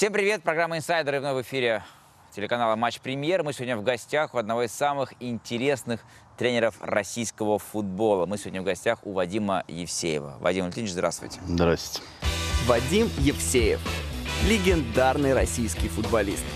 Всем привет, программа «Инсайдеры» вновь в эфире телеканала «Матч Премьер». Мы сегодня в гостях у одного из самых интересных тренеров российского футбола. Мы сегодня в гостях у Вадима Евсеева. Вадим Валентинович, здравствуйте. Здрасте. Вадим Евсеев. Легендарный российский футболист.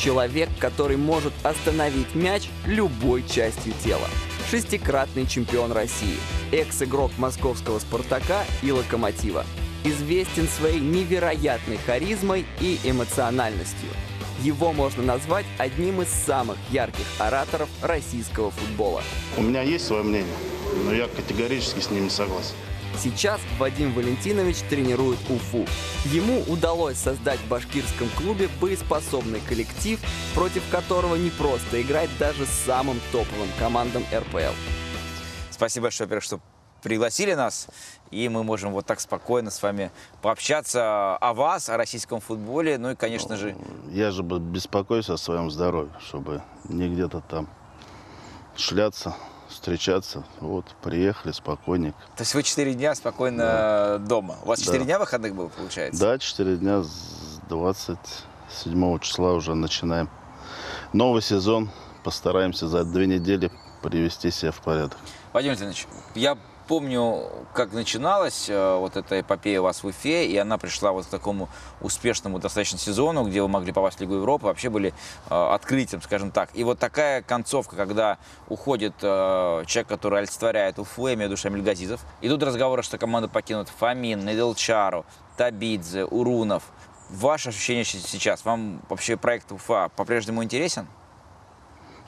Человек, который может остановить мяч любой частью тела. Шестикратный чемпион России. Экс-игрок московского «Спартака» и «Локомотива». Известен своей невероятной харизмой и эмоциональностью. Его можно назвать одним из самых ярких ораторов российского футбола. У меня есть свое мнение, но я категорически с ним не согласен. Сейчас Вадим Валентинович тренирует Уфу. Ему удалось создать в башкирском клубе боеспособный коллектив, против которого не просто играть даже с самым топовым командам РПЛ. Спасибо большое, во-первых, что пригласили нас, и мы можем вот так спокойно с вами пообщаться о вас, о российском футболе, ну и, конечно же, Я же беспокоюсь о своем здоровье, чтобы не где-то там шляться, встречаться. Вот, приехали, спокойник. то есть вы четыре дня спокойно дома. У вас Да. четыре дня выходных было, получается? Да, 4 дня с 27 числа уже начинаем. Новый сезон. Постараемся за две недели привести себя в порядок. Вадим Валентинович, я помню, как начиналась э, вот эта эпопея у вас в Уфе, и она пришла вот к такому успешному достаточно сезону, где вы могли попасть в Лигу Европы, вообще были э, открытием, скажем так. И вот такая концовка, когда уходит э, человек, который олицетворяет Уфу, я имею в виду Шамиль Газизов, идут разговоры, что команду покинут Фомин, Неделчару, Табидзе, Урунов. Ваше ощущение сейчас? Вам вообще проект Уфа по-прежнему интересен?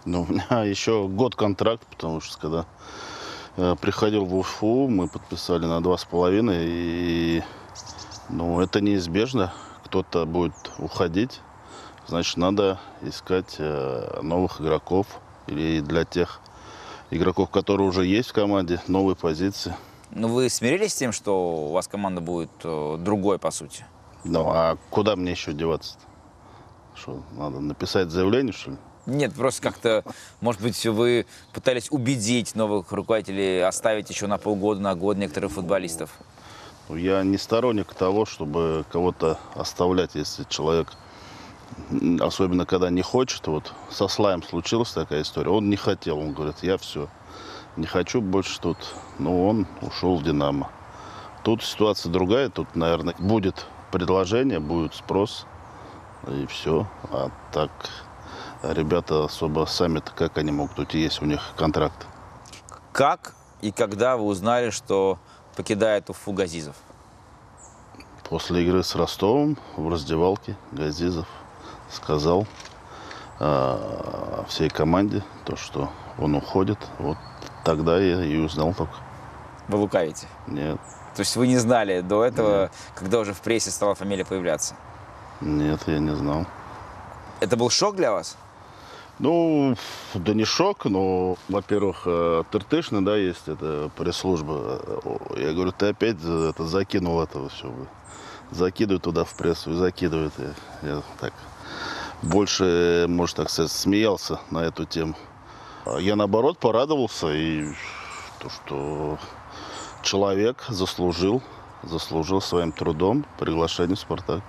Ну, у меня еще год контракт, потому что когда приходил в Уфу, мы подписали на два с половиной, и ну, это неизбежно. Кто-то будет уходить, значит, надо искать э, новых игроков или для тех игроков, которые уже есть в команде, новые позиции. Ну, вы смирились с тем, что у вас команда будет э, другой, по сути? Ну, а куда мне еще деваться? -то? Что, надо написать заявление, что ли? Нет, просто как-то, может быть, вы пытались убедить новых руководителей оставить еще на полгода, на год некоторых футболистов. Ну, Я не сторонник того, чтобы кого-то оставлять, если человек, особенно когда не хочет. Вот со Слаем случилась такая история. Он не хотел, он говорит, я все, не хочу больше тут. Ну, он ушел в «Динамо». Тут ситуация другая, тут, наверное, будет предложение, будет спрос, и все. А так ребята особо сами-то как они могут уйти, если у них контракт? Как и когда вы узнали, что покидает Уфу Газизов? После игры с Ростовом в раздевалке Газизов сказал э, всей команде то, что он уходит. Вот тогда я и узнал только. Вы лукавите. Нет, То есть вы не знали до этого, когда уже в прессе стала фамилия появляться? нет, я не знал. Это был шок для вас? Ну, да не шок, но, во-первых, э, Тыртышна, да, есть это пресс-служба. Я говорю, ты опять это закинул этого все. Закидывай туда в прессу и закидывает. Я, я так больше, может так сказать, смеялся на эту тему. А Я, наоборот, порадовался и то, что человек заслужил, заслужил своим трудом приглашение в «Спартак».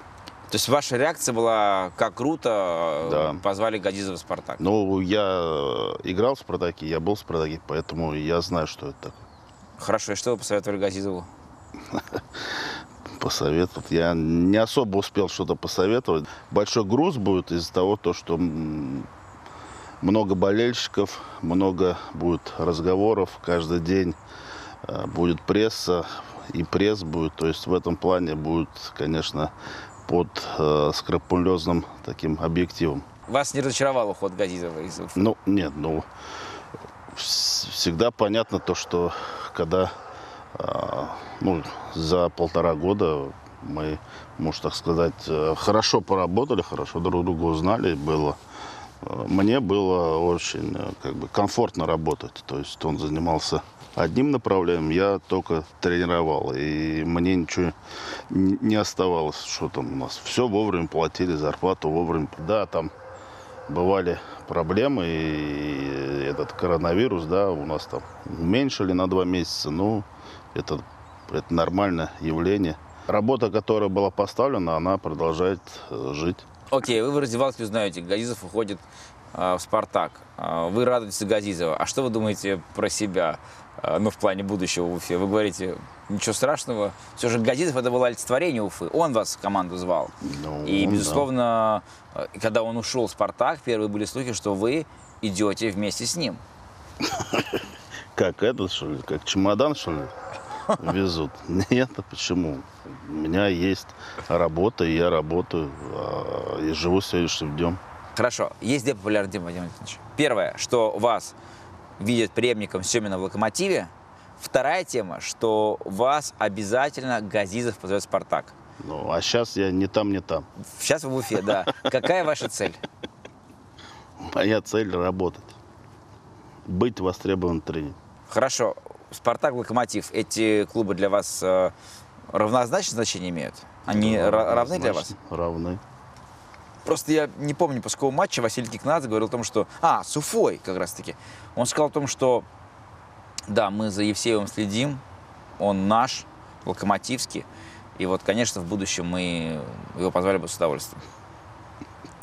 То есть ваша реакция была, как круто, э, Да. позвали Газизова в «Спартак». Ну, я э, играл в «Спартаке», я был в «Спартаке», поэтому я знаю, что это такое. Хорошо, и что вы посоветовали Газизову? посоветовать. Я не особо успел что-то посоветовать. Большой груз будет из-за того, то, что много болельщиков, много будет разговоров каждый день, э, будет пресса, и пресс будет. То есть в этом плане будет, конечно, под э, скрупулезным таким объективом. Вас не разочаровал уход Газизова из Уфы? Ну, нет, ну, вс- всегда понятно то, что когда, а, ну, за полтора года мы, можно так сказать, э, хорошо поработали, хорошо друг друга узнали, было, э, мне было очень, э, как бы, комфортно работать, то есть он занимался одним направлением, я только тренировал, и мне ничего не оставалось, что там у нас, все вовремя платили, зарплату вовремя, да, там бывали проблемы, и этот коронавирус, да, у нас там уменьшили на два месяца, ну, это, это нормальное явление. Работа, которая была поставлена, она продолжает э, жить. Окей, вы в раздевалке узнаете, Газизов уходит в «Спартак». Э, вы радуетесь за Газизова. А что вы думаете про себя, э, ну, в плане будущего в Уфе? Вы говорите, ничего страшного. Все же Газизов это было олицетворение Уфы. Он вас в команду звал. Ну, И, да. безусловно, э, когда он ушел в «Спартак», первые были слухи, что вы идете вместе с ним. Как этот, что ли? Как чемодан, что ли, везут? Нет, а почему? У меня есть работа, и я работаю, а, и живу сегодняшним днем. Хорошо, есть две популярные темы, Владимир Владимирович. Первое, что вас видят преемником Семина в «Локомотиве». Вторая тема, что вас обязательно Газизов позовет «Спартак». Ну, а сейчас я не там, не там. Сейчас вы в Уфе, да. Какая ваша цель? Моя цель – работать. Быть востребованным тренером. Хорошо, «Спартак», «Локомотив» – эти клубы для вас э, равнозначное значение имеют? Они ра- равны для вас? Равны. Просто я не помню после какого матча Василий Кикнадзе говорил о том, что... А, с Уфой как раз-таки. Он сказал о том, что да, мы за Евсеевым следим, он наш, локомотивский. И вот, конечно, в будущем мы его позвали бы с удовольствием.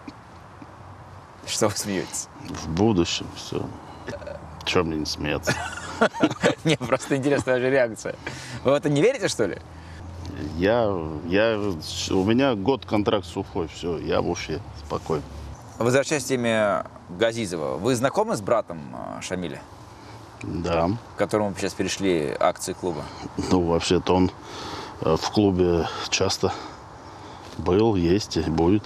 Что вы смеетесь? В будущем все. Чем мне не смеяться? Мне просто интересна ваша реакция. Вы в это не верите, что ли? Я, я, у меня год контракт с Уфой, все, я в Уфе, спокойно. Возвращаясь к теме Газизова, вы знакомы с братом э, Шамиля, Да. к которому сейчас перешли акции клуба? Ну, вообще-то он э, в клубе часто был, есть и будет.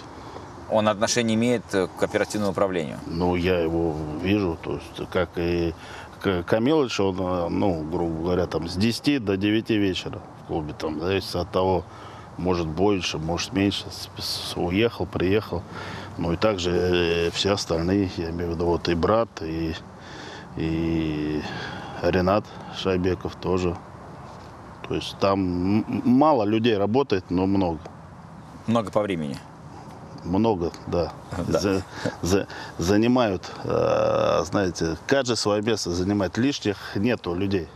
Он отношение имеет э, к оперативному управлению. Ну, я его вижу, то есть, как и Камилыч, он, э, ну, грубо говоря, там с 10 до 9 вечера клубе, там, зависит от того, может больше, может меньше, уехал, приехал. Ну и также э, все остальные, я имею в виду, вот и брат, и, и Ренат Шайбеков тоже. То есть там мало людей работает, но много. Много по времени. Много, да. Да. За- за- занимают, э, знаете, каждый свое место занимает. Лишних нету людей.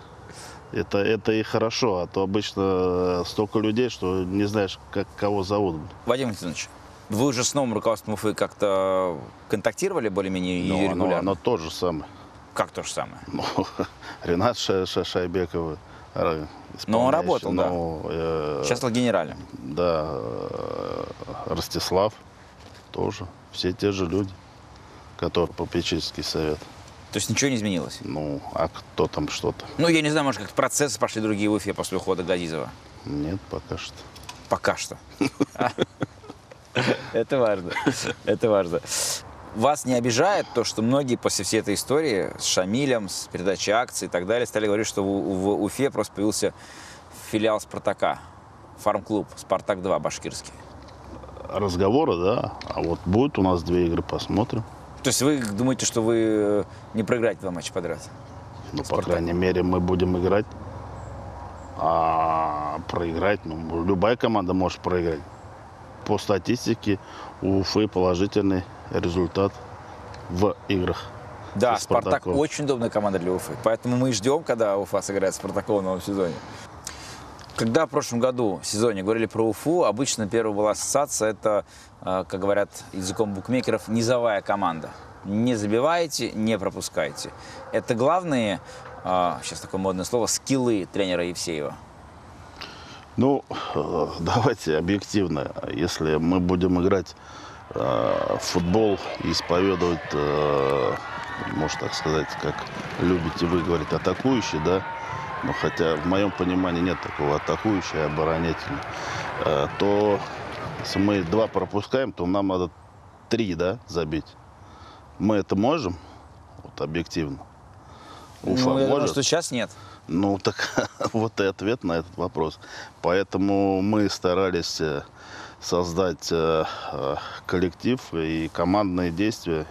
Это, это и хорошо, а то обычно э, столько людей, что не знаешь, как кого зовут. Вадим Валентинович, вы уже с новым руководством Уфы как-то контактировали более-менее оно, регулярно? оно то же самое. Как то же самое? Ну, Ренат Ша- Ша- Шайбеков. э, Но он исполняющий, работал, да. но, э, Сейчас генералем. Да, э, Ростислав тоже. Все те же люди, которые попечительский совет. То есть ничего не изменилось? Ну, а кто там что-то? Ну, я не знаю, может, как процессы пошли другие в Уфе после ухода Газизова. Нет, пока что. Пока что. Это важно. Это важно. Вас не обижает то, что многие после всей этой истории с Шамилем, с передачей акций и так далее стали говорить, что в, в Уфе просто появился филиал Спартака, фарм-клуб Спартак-2 башкирский. Разговоры, да. А вот будет у нас две игры, посмотрим. То есть вы думаете, что вы э, не проиграете два матча подряд? Ну, по Спартак. крайней мере, мы будем играть. А проиграть, ну, любая команда может проиграть. По статистике у Уфы положительный результат в играх. Да, Спартак очень удобная команда для Уфы. Поэтому мы ждем, когда Уфа сыграет с Спартаком в новом сезоне. Когда в прошлом году в сезоне говорили про Уфу, обычно первая была ассоциация, это, э, как говорят языком букмекеров, низовая команда. Не забиваете, не пропускаете. Это главные, э, сейчас такое модное слово, скиллы тренера Евсеева. Ну, давайте объективно. Если мы будем играть э, в футбол и исповедовать, можно так сказать, как любите вы говорить, атакующий, да, но хотя в моем понимании нет такого атакующего и оборонительного, э, то если мы два пропускаем, то нам надо три, да, забить. Мы это можем, вот объективно. Уфа ну, я думаю, может? что сейчас нет. Ну, так вот и ответ на этот вопрос. Поэтому мы старались э, создать э, коллектив и командные действия,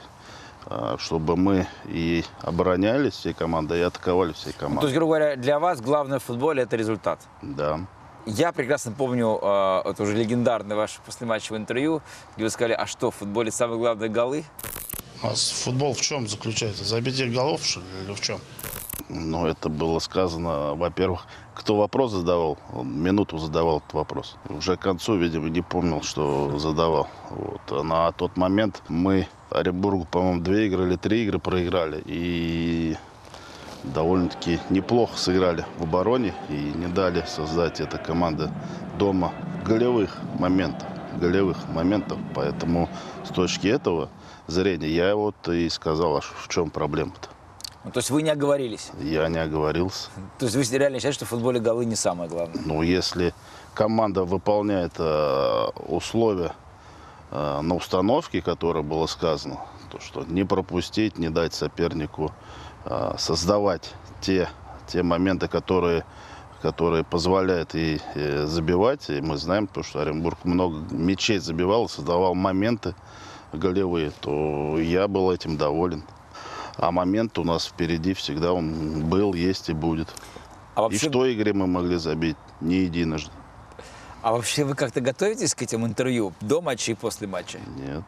чтобы мы и оборонялись всей командой, и атаковали всей То командой. есть, грубо говоря, для вас главное в футболе это результат. Да. Я прекрасно помню, э, это уже легендарное ваше послематчевое интервью, где вы сказали, а что, в футболе самые главные голы? А футбол в чем заключается? Забитие голов, что ли, или в чем? Но это было сказано, во-первых, кто вопрос задавал, он минуту задавал этот вопрос. Уже к концу, видимо, не помнил, что задавал. Вот. А на тот момент мы Оренбургу, по-моему, две игры или три игры проиграли. И довольно-таки неплохо сыграли в обороне и не дали создать эта команда дома голевых моментов. Голевых моментов. Поэтому с точки этого зрения я вот и сказал, а в чем проблема-то. Ну, то есть вы не оговорились? Я не оговорился. То есть вы реально считаете, что в футболе голы не самое главное? Ну, если команда выполняет э, условия на установке, которое было сказано, то что не пропустить, не дать сопернику э, создавать те, те моменты, которые, которые позволяют и, и забивать. И мы знаем, то, что Оренбург много мячей забивал, создавал моменты голевые, то я был этим доволен. А момент у нас впереди всегда он был, есть и будет. А вообще, И в той игре мы могли забить не единожды. А вообще вы как-то готовитесь к этим интервью до матча и после матча? Нет.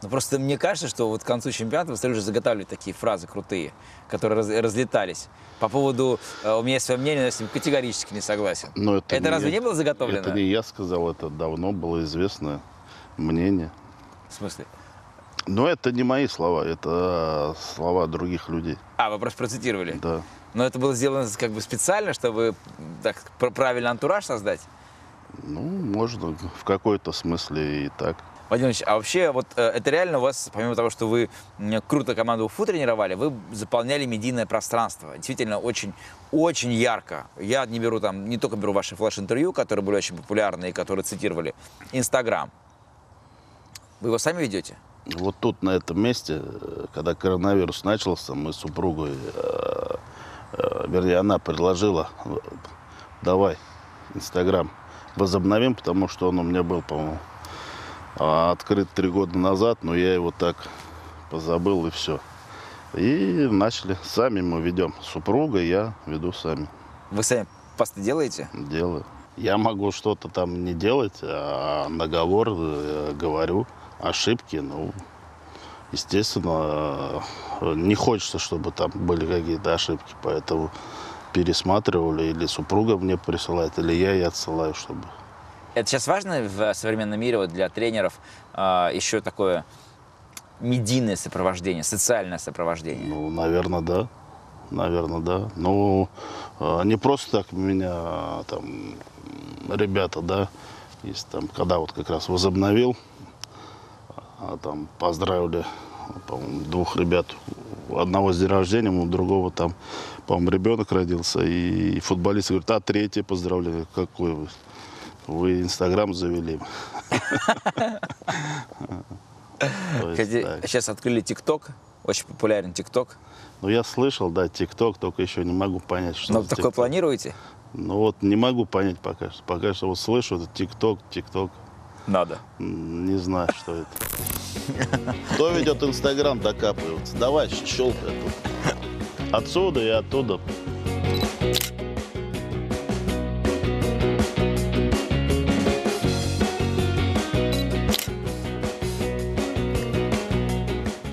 Ну, просто мне кажется, что вот к концу чемпионата вы стали уже заготавливать такие фразы крутые, которые раз- разлетались. По поводу э, «у меня есть свое мнение, но я с ним категорически не согласен». Но это, Это разве я- не было заготовлено? Это не я сказал, это давно было известное мнение. В смысле? Но это не мои слова, это слова других людей. А, вы просто процитировали. Да. Но это было сделано как бы специально, чтобы так пр- правильно антураж создать? Ну, можно в какой-то смысле и так. Владимир Ильич, а вообще вот э, это реально у вас, помимо того, что вы круто команду УФУ тренировали, вы заполняли медийное пространство. Действительно, очень, очень ярко. Я не беру там, не только беру ваши флеш-интервью, которые были очень популярны и которые цитировали. Инстаграм. Вы его сами ведете? Вот тут, на этом месте, э, когда коронавирус начался, мы с супругой, э, вернее, она предложила, давай, Инстаграм возобновим, потому что он у меня был, по-моему, а, открыт три года назад, но я его так позабыл и все. И начали, сами мы ведем. Супруга, я веду сами, Вы сами посты делаете? делаю. Я могу что-то там не делать, а наговор э, говорю, ошибки, ну, естественно, э, не хочется, чтобы там были какие-то ошибки, поэтому пересматривали, или супруга мне присылает, или я ей отсылаю, чтобы... Это сейчас важно в современном мире вот для тренеров а, еще такое медийное сопровождение, социальное сопровождение. Ну, наверное, да. Наверное, да. Ну, э, не просто так меня там ребята, да, есть там, когда вот как раз возобновил, а, там поздравили, по-моему, двух ребят. У одного с день рождения, у другого там, по-моему, ребенок родился. И футболист говорит, а третий поздравляю. Какой вы? Вы Инстаграм завели. Сейчас открыли ТикТок, очень популярен ТикТок. Ну, я слышал, да, ТикТок, только еще не могу понять, что Но за такое планируете? Ну, вот не могу понять пока что. Пока что вот слышу, это ТикТок, ТикТок. Надо. Не знаю, что это. Кто ведет Инстаграм, докапывается. Давай, щелкай тут. Отсюда и оттуда.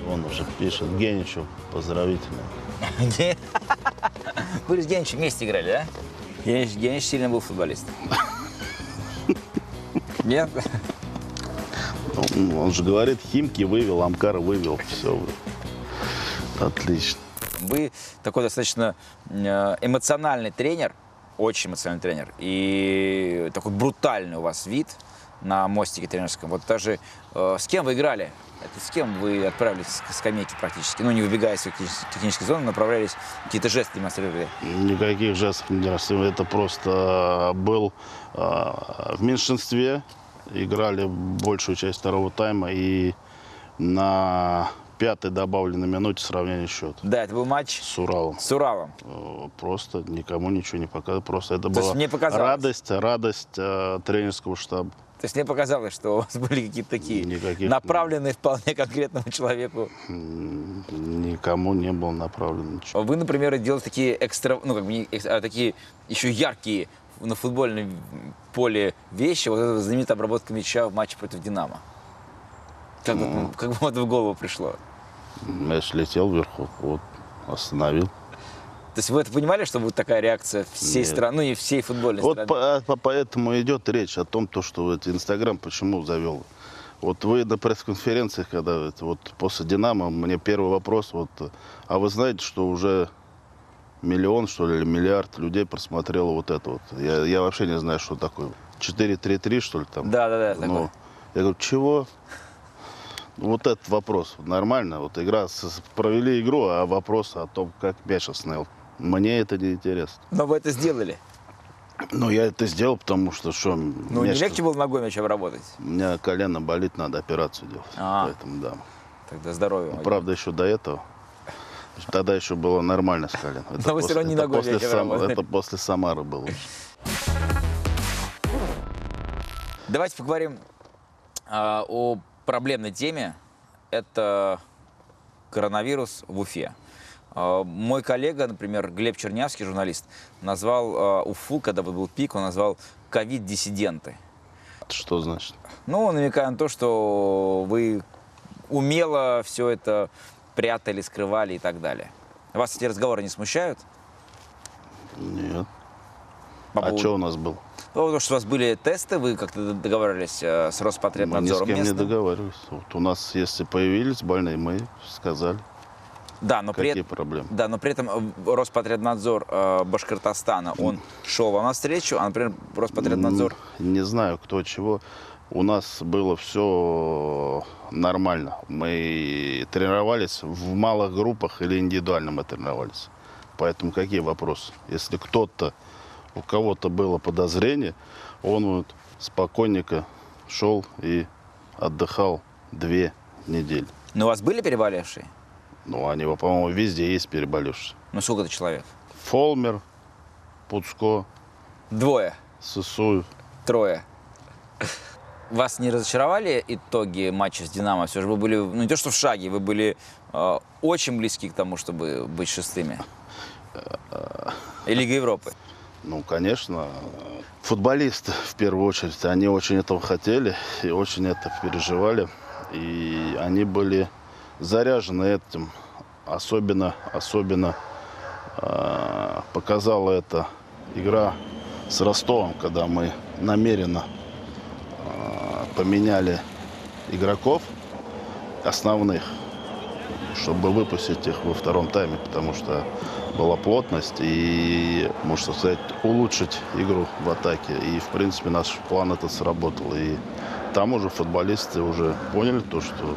Он уже пишет Геничу поздравительно. Вы с Геничем вместе играли, да? Генич, Генич сильно был футболист. Нет? Ну, Он же говорит, Химки вывел, Амкар вывел. Все. Отлично. Вы такой достаточно э, эмоциональный тренер, очень эмоциональный тренер, и такой брутальный у вас вид на мостике тренерском. Вот даже э, с кем вы играли? Это с кем вы отправились к скамейке практически? Ну, не выбегая из технической, зоны, направлялись, какие-то жесты демонстрировали. Никаких жестов не демонстрировали. Это просто был а, в меньшинстве. Играли большую часть второго тайма. И на пятой добавленной минуте сравнение счета Да, это был матч с Уралом. с Уралом. Э, Просто никому ничего не показывал. Просто это То была радость, радость э, тренерского штаба. То есть мне показалось, что у вас были какие-то такие Никаких- направленные вполне конкретному человеку. Никому не было направлено ничего. Вы, например, делаете такие экстра, ну как бы а такие еще яркие на футбольном поле вещи. Вот эта знаменитая обработка мяча в матче против Динамо. Как, вот, как вам это в голову пришло? Мяч летел вверху, вот, остановил. То есть вы это понимали, что будет такая реакция всей Нет. страны, ну и всей футбольной Вот страны? по- по- поэтому идет речь о том, то, что вот Инстаграм почему завел. Вот вы на пресс-конференции, когда вот после Динамо, мне первый вопрос, вот, а вы знаете, что уже миллион, что ли, или миллиард людей просмотрело вот это вот. Я, я вообще не знаю, что такое. 4-3-3, что ли, там? Да-да-да, такое. Ну, я говорю, чего? Вот этот вопрос. Нормально. Вот игра, провели игру, а вопрос о том, как мяч остановил. Мне это не интересно. Но вы это сделали. Ну, я это сделал, потому что что... Ну, не легче было ногой мяч обработать? У меня колено болит, надо операцию делать. А. Поэтому, да. Тогда здоровья. вам. Правда, еще до этого. Тогда еще было нормально с коленом. Это Но вы всё после- равно не ногой после Сам-. Это после Самары было. Давайте поговорим а, о проблемной теме. Это коронавирус в Уфе. А, мой коллега, например, Глеб Чернявский, журналист, назвал а, Уфу, когда был пик, он назвал ковид-диссиденты. Что значит? Ну, намекая на то, что вы умело все это прятали, скрывали и так далее. Вас эти разговоры не смущают? Нет. По А поводу- что у нас был? Ну, потому что у вас были тесты, вы как-то договаривались э, с Мы ни с Роспотребнадзором кем не местным. договаривались. Вот у нас, если появились больные, мы сказали, Да, но при какие этом... проблемы. Да, но при этом э, Роспотребнадзор э, Башкортостана, он шел вам навстречу, а, например, Роспотребнадзор... Не знаю, кто чего. У нас было все нормально. Мы тренировались в малых группах или индивидуально мы тренировались. Поэтому какие вопросы? Если кто-то, у кого-то было подозрение, он вот спокойненько шел и отдыхал две недели. Но у вас были переболевшие? Ну, они, по-моему, везде есть переболевшие. Ну, сколько это человек? Фолмер, Пуцко, Двое, Сысуев. трое. Вас не разочаровали итоги матча с «Динамо»? Все же вы были, ну не то что в шаге, вы были э, очень близки к тому, чтобы быть шестыми. И Лига Европы. Ну, конечно, футболисты в первую очередь, они очень этого хотели и очень это переживали. И они были заряжены этим. Особенно, особенно э, показала это игра с Ростовом, когда мы намеренно э, поменяли игроков основных, чтобы выпустить их во втором тайме, потому что была плотность и, можно сказать, улучшить игру в атаке. И, в принципе, наш план этот сработал. И там уже футболисты уже поняли то, что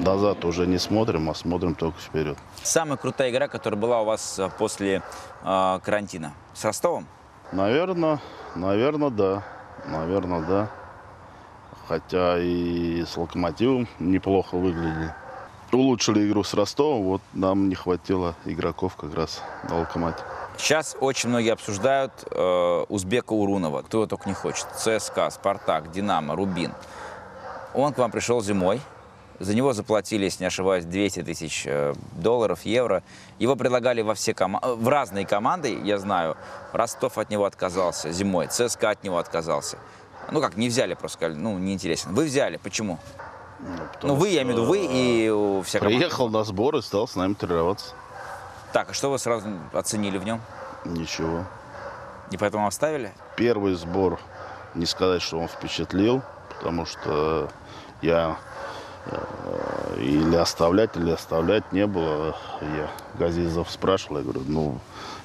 назад уже не смотрим, а смотрим только вперед. Самая крутая игра, которая была у вас э, после э, карантина. С Ростовом? Наверное, наверное, да. Наверное, да. Хотя и с Локомотивом неплохо выглядели. Улучшили игру с Ростовом, вот нам не хватило игроков как раз на Локомотив. Сейчас очень многие обсуждают э, Узбека Урунова. Кто его только не хочет. ЦСКА, Спартак, Динамо, Рубин. Он к вам пришел зимой. За него заплатили, если не ошибаюсь, 200 тысяч э, долларов, евро. Его предлагали во все кома- э, в разные команды, я знаю. Ростов от него отказался зимой, ЦСКА от него отказался. Ну как, не взяли, просто сказали, ну, неинтересно. Вы взяли, почему? потому ну, вы, я имею в виду, вы и вся команда. Приехал на сбор и стал с нами тренироваться. Так, а что вы сразу оценили в нем? Ничего. И поэтому оставили? Первый сбор, не сказать, что он впечатлил, потому что я или оставлять, или оставлять не было. Я Газизов спрашивал, я говорю, ну,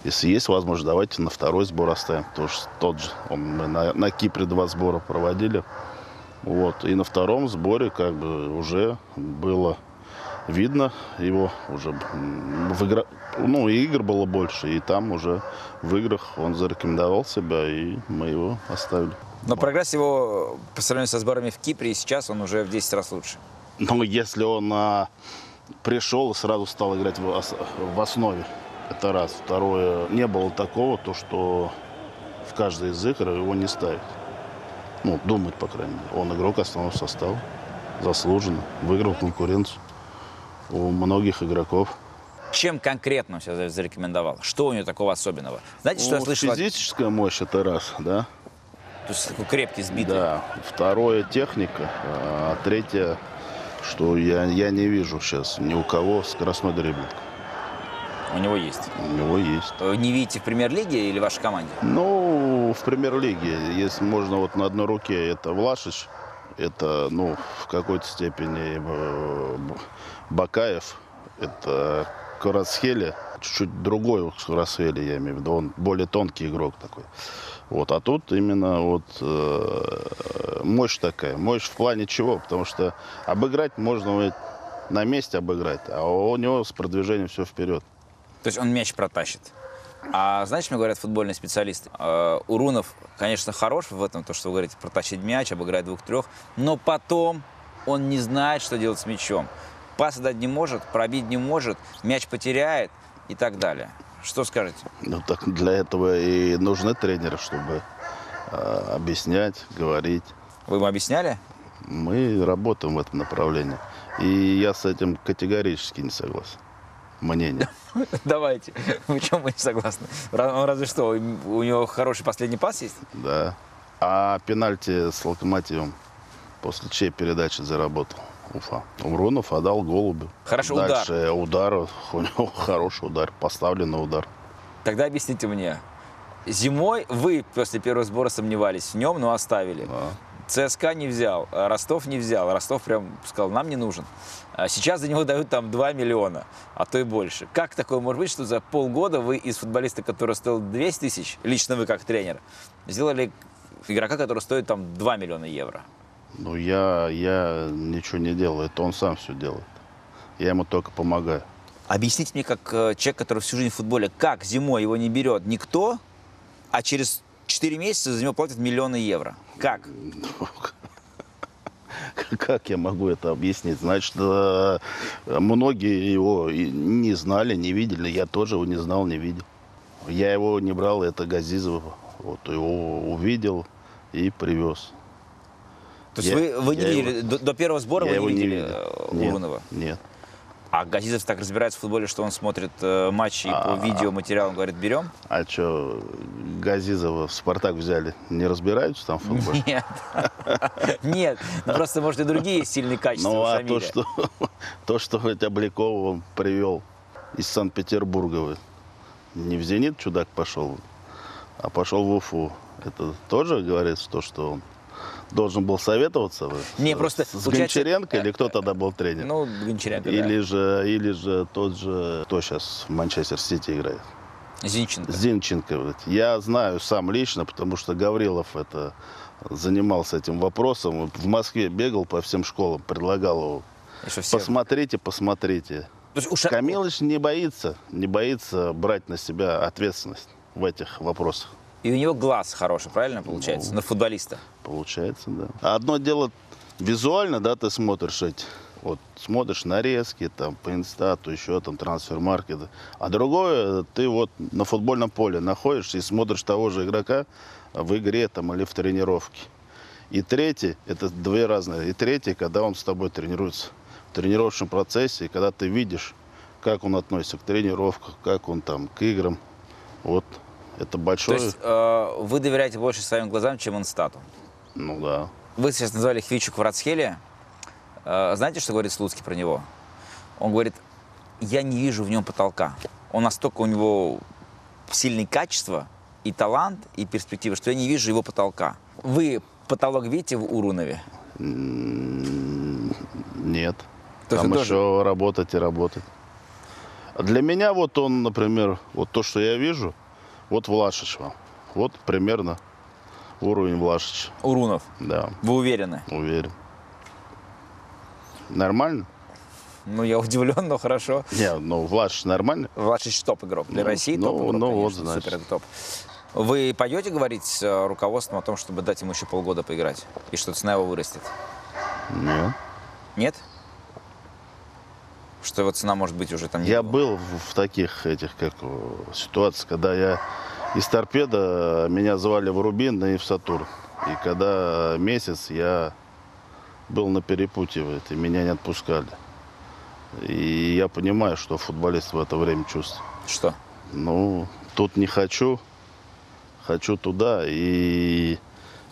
если есть возможность, давайте на второй сбор оставим. Потому что тот же, он, мы на, на Кипре два сбора проводили. Вот. И на втором сборе как бы уже было видно его уже в игра... ну и игр было больше и там уже в играх он зарекомендовал себя и мы его оставили Но прогресс его по сравнению со сборами в Кипре сейчас он уже в 10 раз лучше. Но если он а, пришел и сразу стал играть в, в основе это раз второе не было такого то что в каждой из игр его не ставят ну думать по крайней мере он игрок основного состава заслуженно выиграл конкуренцию у многих игроков Чем конкретно он себя зарекомендовал? Что у него такого особенного? Знаете, что я Ну, слышал? от- Физическая мощь это раз, да. То есть такой крепкий, сбитый. Да. Второе техника, а третье, что я, я не вижу сейчас ни у кого скоростной дриблинг. У него есть. У него есть. Э, Не видите в премьер-лиге или в вашей команде? Ну, в премьер-лиге, если можно вот на одной руке, это Влашич, это, ну, в какой-то степени э, Бакаев, это Кварацхелия, чуть-чуть другой Кварацхелия, я имею в виду, он более тонкий игрок такой. Вот, а тут именно вот э, мощь такая, мощь в плане чего, потому что обыграть можно на месте обыграть, а у него с продвижением все вперед. То есть он мяч протащит. А знаете, мне говорят футбольные специалисты? Э, Урунов, конечно, хорош в этом, то, что вы говорите, протащить мяч, обыграть двух-трех, но потом он не знает, что делать с мячом. Пас дать не может, пробить не может, мяч потеряет и так далее. Что скажете? Ну так для этого и нужны тренеры, чтобы э, объяснять, говорить. Вы ему объясняли? Мы работаем в этом направлении. И я с этим категорически не согласен. Мнение. Давайте. В чем вы не согласны? Разве что, у него хороший последний пас есть? Да. А пенальти с локомотивом после чьей передачи заработал Уфа. Умрунов отдал голубю. Хорошо, удар. Дальше удар. У него хороший удар. Поставленный удар. Тогда объясните мне. Зимой вы после первого сбора сомневались в нем, но оставили. Да. ЦСКА не взял, а Ростов не взял. Ростов прям сказал, нам не нужен. А сейчас за него дают там 2 миллиона, а то и больше. Как такое может быть, что за полгода вы из футболиста, который стоил 200 тысяч, лично вы как тренер, сделали игрока, который стоит там 2 миллиона евро? Ну, я, я ничего не делаю. Это он сам все делает. Я ему только помогаю. Объясните мне, как э, человек, который всю жизнь в футболе, как зимой его не берет никто, а через 4 месяца за него платят миллионы евро? Как? Как я могу это объяснить? Значит, э, многие его не знали, не видели. Я тоже его не знал, не видел. Я его не брал, это Газизов. Вот его увидел и привез. То есть Я- вы, вы не видели, до, до первого сбора вы его не не видели видел. э, Нет, Урунова? Нет. А Газизов так разбирается в футболе, что он смотрит э, матчи и по А. видеоматериалам говорит, берем? А что, Газизова в «Спартак» взяли? Не разбираются там в футболе? Нет. Нет. Ну, просто, может, и другие сильные качества Ну, а то, что, то, что хоть Обликова он привел из Санкт-Петербурга, не в «Зенит» чудак пошел, а пошел в Уфу, это тоже говорится то, что он должен был советоваться Не, с, просто с Гончаренко, или э, кто тогда был тренер? Ну, Гончаренко, или, же, или же тот же, кто сейчас в Манчестер Сити играет? да. Зинченко. Зинченко. Я знаю сам лично, потому что Гаврилов это занимался этим вопросом. В Москве бегал по всем школам, предлагал его. Все- Посмотрите, посмотрите. То есть у Ша- Камилыч не боится, не боится брать на себя ответственность в этих вопросах. И у него глаз хороший, правильно получается? Ну. На футболиста. Получается, да. А Одно дело визуально, да, ты смотришь эти, вот смотришь нарезки, там, по инстату, еще там, трансфер-маркеты. А другое, ты вот на футбольном поле находишься и смотришь того же игрока в игре там или в тренировке. И третий, это две разные. И третий, когда он с тобой тренируется в тренировочном процессе, и когда ты видишь, как он относится к тренировкам, как он там к играм. Вот это То большое. есть э, вы доверяете больше своим глазам, чем инстату. Ну да. Вы сейчас назвали Хвичу Кварацхелия. Э, знаете, что говорит Слуцкий про него? Он говорит, я не вижу в нем потолка. Он настолько у него сильные качества, и талант, и перспективы, что я не вижу его потолка. Вы потолок видите в Урунове? Нет. То Там он еще работать и работать. Для меня вот он, например, вот то, что я вижу, вот Влашич вам. Вот примерно уровень Влашича. Урунов. Да, Вы уверены? уверен. Нормально? Ну, я удивлен, но хорошо. Не, ну Влашич нормально? Влашич топ игрок. Для Ну, России ну, топ игрок, ну, вот, конечно, значит. супер топ. Вы пойдете говорить с э, руководством о том, чтобы дать ему еще полгода поиграть? И что цена его вырастет? Нет. Нет? Что его цена может быть уже там... не Я был в, таких этих как ситуациях, когда я из торпеда меня звали в Рубин и в Сатур. И когда месяц я был на перепутье, и меня не отпускали. И я понимаю, что футболист в это время чувствует. Что? Ну, тут не хочу, хочу туда, и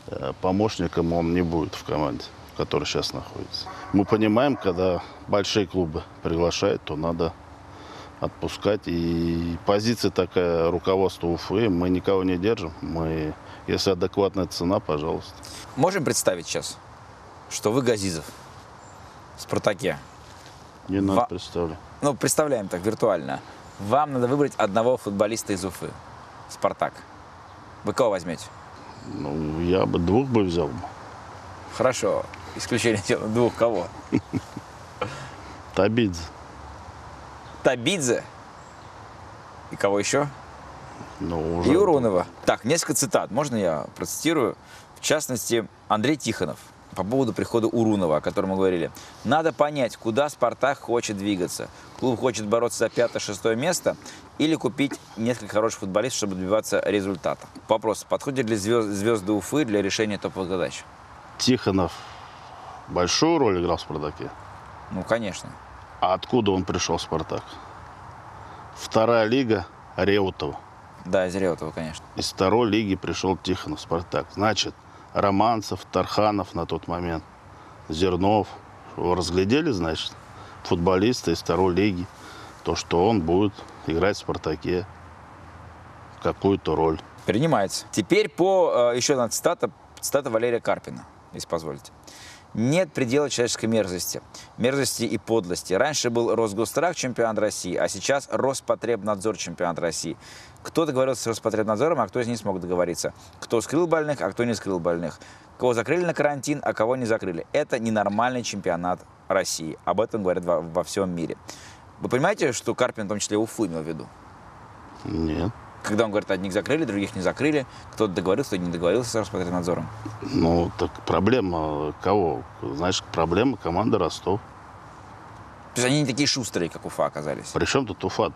э, помощником он не будет в команде, в которой сейчас находится. Мы понимаем, когда большие клубы приглашают, то надо отпускать. И позиция такая руководства Уфы, мы никого не держим. Мы, если адекватная цена, пожалуйста. Можем представить сейчас, что вы Газизов в «Спартаке». Не надо Ва- представлять. Ну, представляем так виртуально. Вам надо выбрать одного футболиста из Уфы. «Спартак». Вы кого возьмете? Ну, я бы двух бы взял. Хорошо. Исключение. Двух кого? Табидзе. Табидзе. И кого еще? Ну, уже И Урунова. Так, несколько цитат. Можно я процитирую? В частности, Андрей Тихонов по поводу прихода Урунова, о котором мы говорили. Надо понять, куда «Спартак» хочет двигаться. Клуб хочет бороться за пятое-шестое место или купить несколько хороших футболистов, чтобы добиваться результата. Вопрос. Подходят ли звезд- звезды Уфы для решения топовых задач? Тихонов большую роль играл в «Спартаке». Ну, конечно. А откуда он пришел в «Спартак»? Вторая лига Реутова. Да, из Реутова, конечно. Из второй лиги пришел Тихонов в «Спартак». Значит, Романцев, Тарханов на тот момент, Зернов. Его разглядели, значит, футболисты из второй лиги. То, что он будет играть в «Спартаке» какую-то роль. Принимается. Теперь по э, еще одна цитата, цитата Валерия Карпина, если позволите. Нет предела человеческой мерзости, мерзости и подлости. Раньше был Росгострах чемпионат России, а сейчас Роспотребнадзор чемпионат России. Кто договорился с Роспотребнадзором, а кто из них смог договориться. Кто скрыл больных, а кто не скрыл больных. Кого закрыли на карантин, а кого не закрыли. Это ненормальный чемпионат России. Об этом говорят во, во всем мире. Вы понимаете, что Карпин в том числе Уфу имел в виду? Нет. Когда он говорит, одних закрыли, других не закрыли, кто-то договорился, кто-то не договорился с Роспотребнадзором. Ну, так проблема кого? Значит, проблема команды Ростов. То есть они не такие шустрые, как Уфа оказались. Причем тут Уфа -то?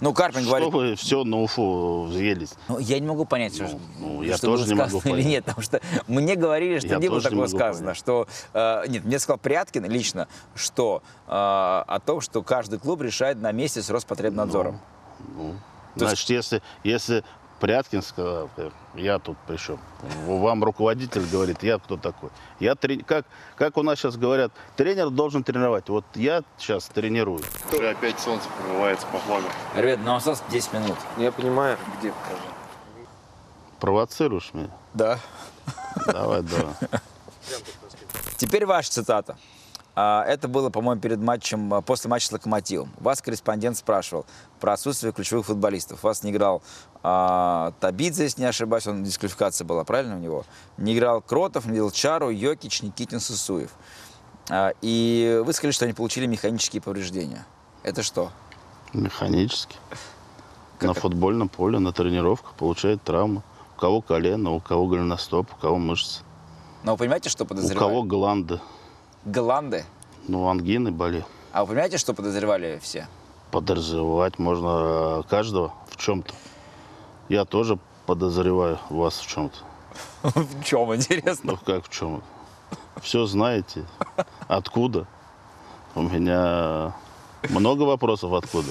Ну, Карпин Что говорит, вы все на Уфу взъелись? ну, я не могу понять, что, ну, я что тоже было не могу сказано или понять. нет, потому что мне говорили, что Я не было не такого могу сказано, понять. что, э, нет, мне сказал Пряткин лично, что э, о том, что каждый клуб решает на месте с Роспотребнадзором. Ну, То есть- значит, если, если Пряткин сказал, я тут при чем? Вам руководитель говорит, я кто такой? Я трени- как, как у нас сейчас говорят, тренер должен тренировать. Вот я сейчас тренирую. Уже опять солнце прорывается по флагу. Ребят, ну осталось 10 минут. Я понимаю, где Провоцируешь меня? Да. Давай, давай. Теперь ваша цитата. А, Это было, по-моему, перед матчем, а, после матча с Локомотивом. Вас корреспондент спрашивал про отсутствие ключевых футболистов. У вас не играл а, Табидзе, если не ошибаюсь, он дисквалификация была, правильно у него? Не играл Кротов, не играл Чару, Йокич, Никитин, Сысуев. А, И вы сказали, что они получили механические повреждения. Это что? Механически. на футбольном поле, на тренировках получает травмы. У кого колено, у кого голеностоп, у кого мышцы. Но вы понимаете, что У подозревали? кого гланды. Голланды. Ну, ангины болели. А вы понимаете, что подозревали все? Подозревать можно э, каждого в чем-то. Я тоже подозреваю вас в чем-то. В чем, интересно? Ну как в чем? Все знаете. Откуда? У меня много вопросов откуда.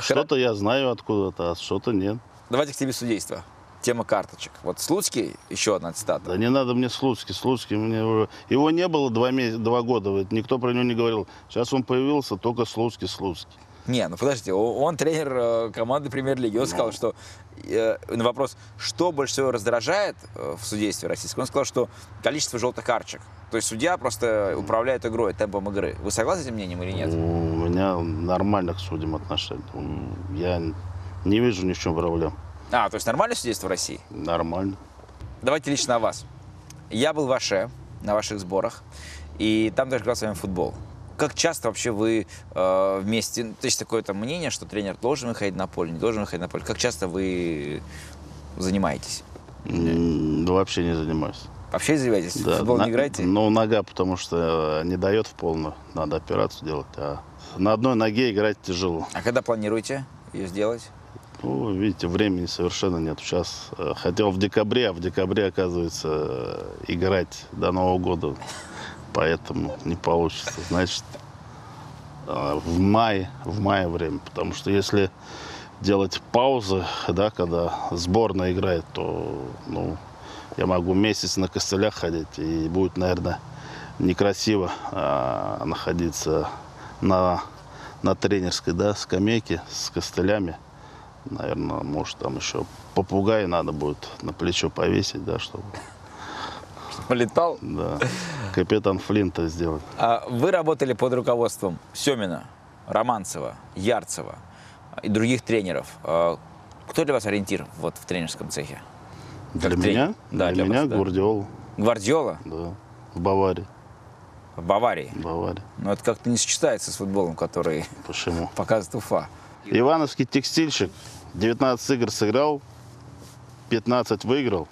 Что-то я знаю откуда-то, а что-то нет. Давайте к тебе судейства. Тема карточек. Вот Слуцкий, еще одна цитата. Да не надо мне Слуцкий. Слуцкий мне уже... Его не было два, меся... два года. Никто про него не говорил. Сейчас он появился, только Слуцкий, Слуцкий. Не, ну подождите, он тренер э, команды премьер-лиги. Он сказал, что э, на вопрос, что больше всего раздражает э, в судействе российском, он сказал, что количество желтых карточек. То есть судья просто управляет игрой, темпом игры. Вы согласны с этим мнением или нет? У меня нормально к судьям отношения. Я не вижу ни в чем проблем. А, то есть нормальное судейство в России? Нормально. Давайте лично о вас. Я был в Аше на ваших сборах, и там даже играл с вами в футбол. Как часто вообще вы э, вместе, ну, то есть такое там мнение, что тренер должен выходить на поле, не должен выходить на поле. Как часто вы занимаетесь? М, Вообще не занимаюсь. Вообще занимаетесь? В футбол на- не играете? Ну, нога, потому что э, не дает в полную. Надо операцию делать. А на одной ноге играть тяжело. А когда планируете ее сделать? Ну, видите, времени совершенно нет. Сейчас э, хотел в декабре, а в декабре, оказывается, э, играть до Нового года. Поэтому не получится. Значит, э, в мае, в мае время. Потому что если делать паузы, да, когда сборная играет, то ну, я могу месяц на костылях ходить, и будет, наверное, некрасиво а, находиться на, на тренерской, да, скамейке с костылями. Наверное, может, там еще попугай надо будет на плечо повесить, да, чтобы, Полетал. да, капитан Флинта сделать. А Вы работали под руководством Семина, Романцева, Ярцева и других тренеров. А Кто для вас ориентир вот в тренерском цехе? Для Как тренер? меня, Да, для, для меня вас, да. Гвардиола, Гвардиола да, в Баварии, в Баварии. в Баварии. Но это как-то не сочетается с футболом, который Почему? показывает Уфа. Ивановский текстильщик 19 игр сыграл, 15 выиграл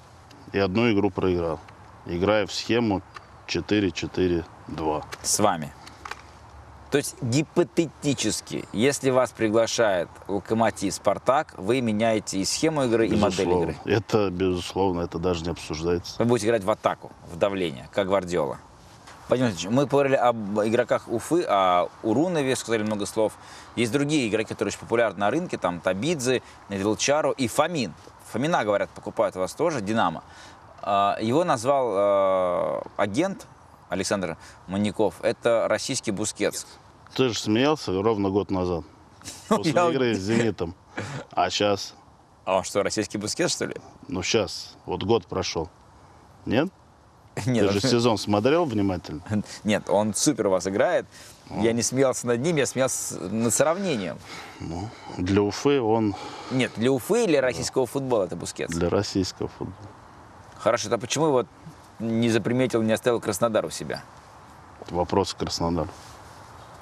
и одну игру проиграл, играя в схему 4-4-2. с вами. То есть гипотетически, если вас приглашает Локомотив Спартак, вы меняете и схему игры, и модель Безусловно. игры. Это, безусловно, это даже не обсуждается. Вы будете играть в атаку, в давление, как Гвардиола. Владимир Владимирович, мы поговорили об игроках Уфы, о Урунове, сказали много слов. Есть другие игроки, которые очень популярны на рынке, там Табидзе, Вилчару и Фомин. Фомина, говорят, покупают у вас тоже, Динамо. А, Его назвал э, агент Александр Маньяков, это российский Бускетс. Ты же смеялся ровно год назад, после игры с «Зенитом». А сейчас, А он что, российский Бускетс, что ли? ну сейчас, вот год прошел. Нет? Нет, Ты же сезон смотрел внимательно? Нет, он супер вас играет. Я не смеялся над ним, я смеялся над сравнением. Ну, для Уфы он Нет, для Уфы или российского футбола это Бускетс? для российского футбола. Хорошо, это почему вот не заприметил, не оставил Краснодар у себя? Вопрос к Краснодару.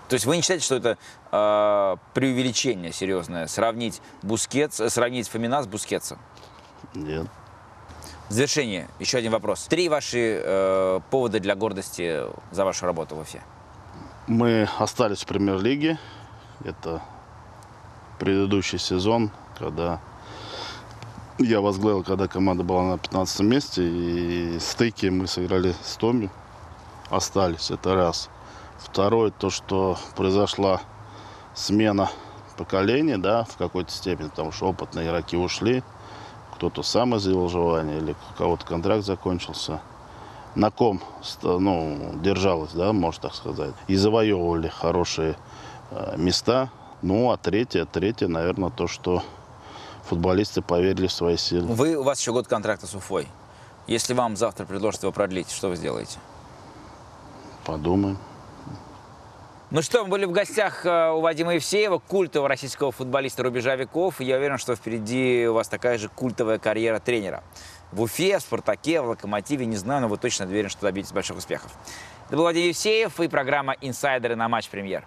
То есть вы не считаете, что это э, преувеличение серьезное, сравнить Бускетс, сравнить Фомина с Бускетсом? Нет. В завершение еще один вопрос. Три ваши э, повода для гордости за вашу работу в Уфе. Мы остались в премьер-лиге. Это предыдущий сезон, когда я возглавил, когда команда была на 15 месте, и стыки мы сыграли с Томи, остались, это раз. Второе, то, что произошла смена поколений, да, в какой-то степени, потому что опытные игроки ушли, кто-то сам изъявил желание, или у кого-то контракт закончился на ком ну, держалась, да, можно так сказать, и завоевывали хорошие э, места. Ну, а третье, третье, наверное, то, что футболисты поверили в свои силы. Вы, у вас еще год контракта с Уфой. Если вам завтра предложат его продлить, что вы сделаете? Подумаем. Ну что, мы были в гостях э, у Вадима Евсеева, культового российского футболиста рубежа веков. Я уверен, что впереди у вас такая же культовая карьера тренера. В Уфе, в Спартаке, в Локомотиве, не знаю, но вы точно уверен, что добьетесь больших успехов. Это был Вадим Евсеев и программа «Инсайдеры» на Матч Премьер.